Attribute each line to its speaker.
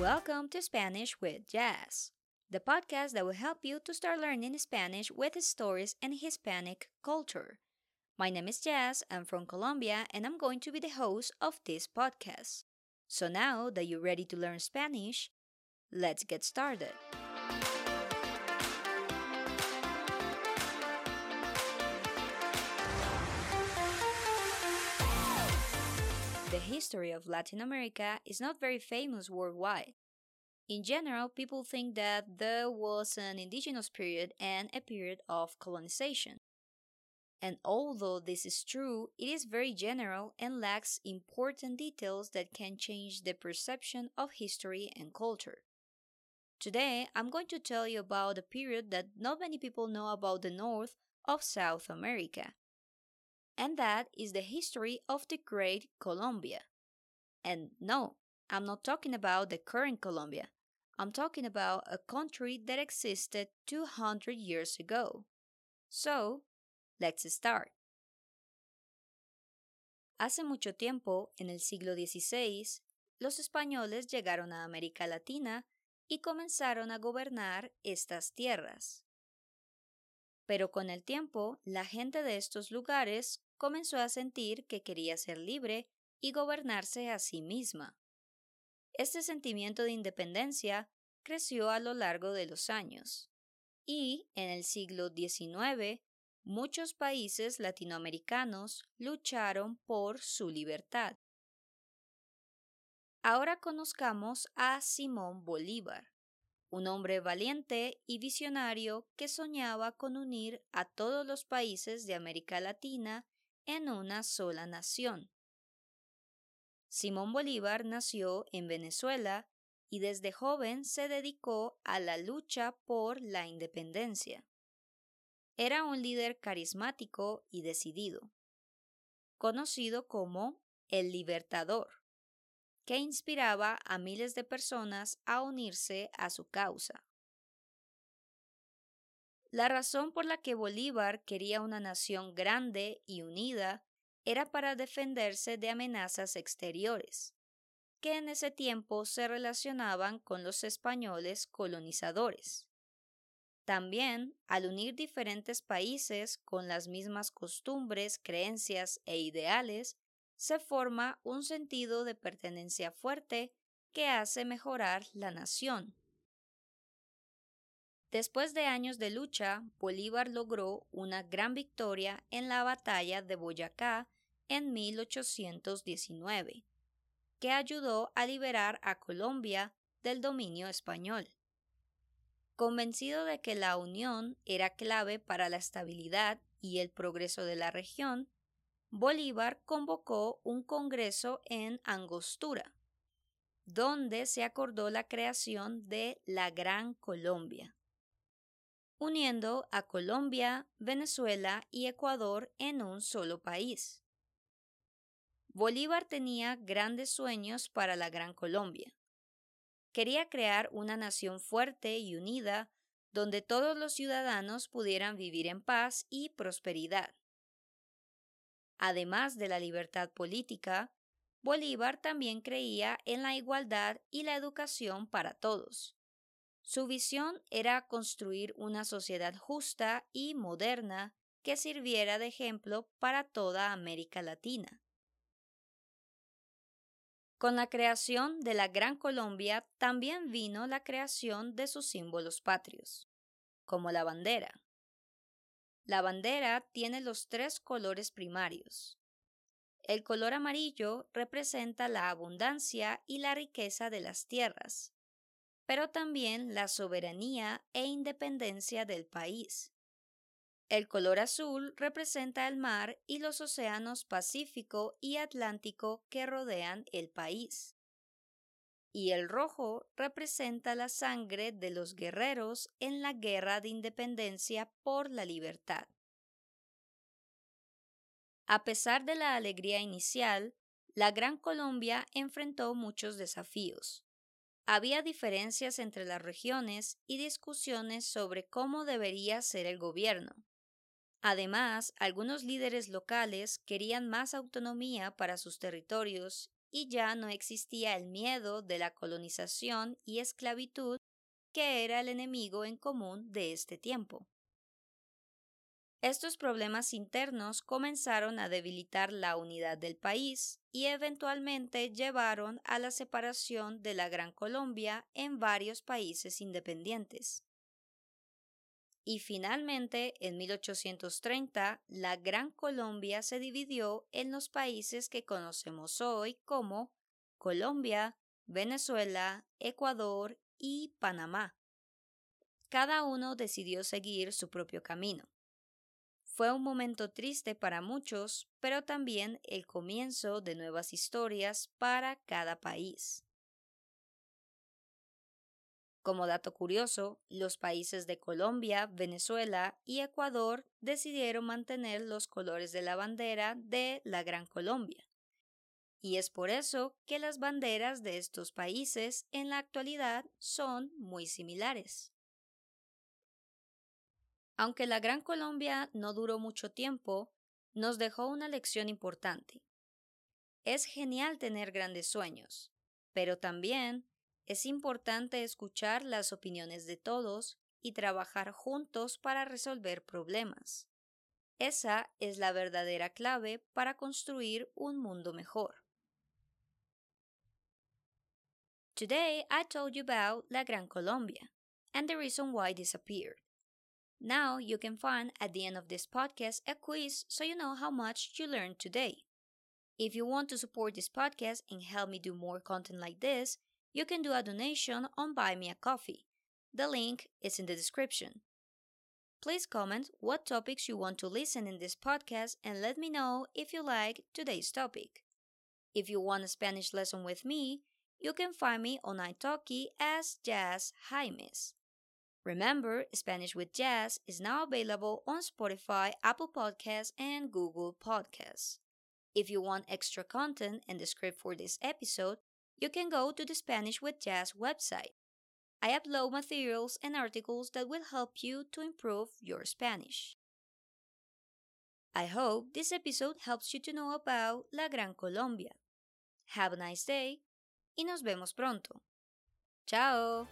Speaker 1: Welcome to Spanish with Jazz, the podcast that will help you to start learning Spanish with stories and Hispanic culture. My name is Jazz, I'm from Colombia, and I'm going to be the host of this podcast. So now that you're ready to learn Spanish, let's get started. History of Latin America is not very famous worldwide. In general, people think that there was an indigenous period and a period of colonization. And although this is true, it is very general and lacks important details that can change the perception of history and culture. Today, I'm going to tell you about a period that not many people know about the north of South America, and that is the history of the Great Colombia. And no, I'm not talking about the current Colombia. I'm talking about a country that existed 200 years ago. So, let's start. Hace mucho tiempo, en el siglo XVI, los españoles llegaron a América Latina y comenzaron a gobernar estas tierras. Pero con el tiempo, la gente de estos lugares comenzó a sentir que quería ser libre y gobernarse a sí misma. Este sentimiento de independencia creció a lo largo de los años, y en el siglo XIX muchos países latinoamericanos lucharon por su libertad. Ahora conozcamos a Simón Bolívar, un hombre valiente y visionario que soñaba con unir a todos los países de América Latina en una sola nación. Simón Bolívar nació en Venezuela y desde joven se dedicó a la lucha por la independencia. Era un líder carismático y decidido, conocido como el Libertador, que inspiraba a miles de personas a unirse a su causa. La razón por la que Bolívar quería una nación grande y unida era para defenderse de amenazas exteriores, que en ese tiempo se relacionaban con los españoles colonizadores. También, al unir diferentes países con las mismas costumbres, creencias e ideales, se forma un sentido de pertenencia fuerte que hace mejorar la nación. Después de años de lucha, Bolívar logró una gran victoria en la batalla de Boyacá en 1819, que ayudó a liberar a Colombia del dominio español. Convencido de que la unión era clave para la estabilidad y el progreso de la región, Bolívar convocó un congreso en Angostura, donde se acordó la creación de la Gran Colombia uniendo a Colombia, Venezuela y Ecuador en un solo país. Bolívar tenía grandes sueños para la Gran Colombia. Quería crear una nación fuerte y unida donde todos los ciudadanos pudieran vivir en paz y prosperidad. Además de la libertad política, Bolívar también creía en la igualdad y la educación para todos. Su visión era construir una sociedad justa y moderna que sirviera de ejemplo para toda América Latina. Con la creación de la Gran Colombia también vino la creación de sus símbolos patrios, como la bandera. La bandera tiene los tres colores primarios. El color amarillo representa la abundancia y la riqueza de las tierras, pero también la soberanía e independencia del país. El color azul representa el mar y los océanos Pacífico y Atlántico que rodean el país. Y el rojo representa la sangre de los guerreros en la guerra de independencia por la libertad. A pesar de la alegría inicial, la Gran Colombia enfrentó muchos desafíos. Había diferencias entre las regiones y discusiones sobre cómo debería ser el gobierno. Además, algunos líderes locales querían más autonomía para sus territorios y ya no existía el miedo de la colonización y esclavitud que era el enemigo en común de este tiempo. Estos problemas internos comenzaron a debilitar la unidad del país y eventualmente llevaron a la separación de la Gran Colombia en varios países independientes. Y finalmente, en 1830, la Gran Colombia se dividió en los países que conocemos hoy como Colombia, Venezuela, Ecuador y Panamá. Cada uno decidió seguir su propio camino. Fue un momento triste para muchos, pero también el comienzo de nuevas historias para cada país. Como dato curioso, los países de Colombia, Venezuela y Ecuador decidieron mantener los colores de la bandera de la Gran Colombia. Y es por eso que las banderas de estos países en la actualidad son muy similares. Aunque la Gran Colombia no duró mucho tiempo, nos dejó una lección importante. Es genial tener grandes sueños, pero también es importante escuchar las opiniones de todos y trabajar juntos para resolver problemas. Esa es la verdadera clave para construir un mundo mejor. Today I told you about La Gran Colombia and the reason why it disappeared. Now you can find at the end of this podcast a quiz so you know how much you learned today. If you want to support this podcast and help me do more content like this, you can do a donation on Buy Me a Coffee. The link is in the description. Please comment what topics you want to listen in this podcast and let me know if you like today's topic. If you want a Spanish lesson with me, you can find me on italki as Jazz Jaimes. Remember, Spanish with Jazz is now available on Spotify, Apple Podcasts, and Google Podcasts. If you want extra content and the script for this episode, you can go to the Spanish with Jazz website. I upload materials and articles that will help you to improve your Spanish. I hope this episode helps you to know about La Gran Colombia. Have a nice day y nos vemos pronto. Chao.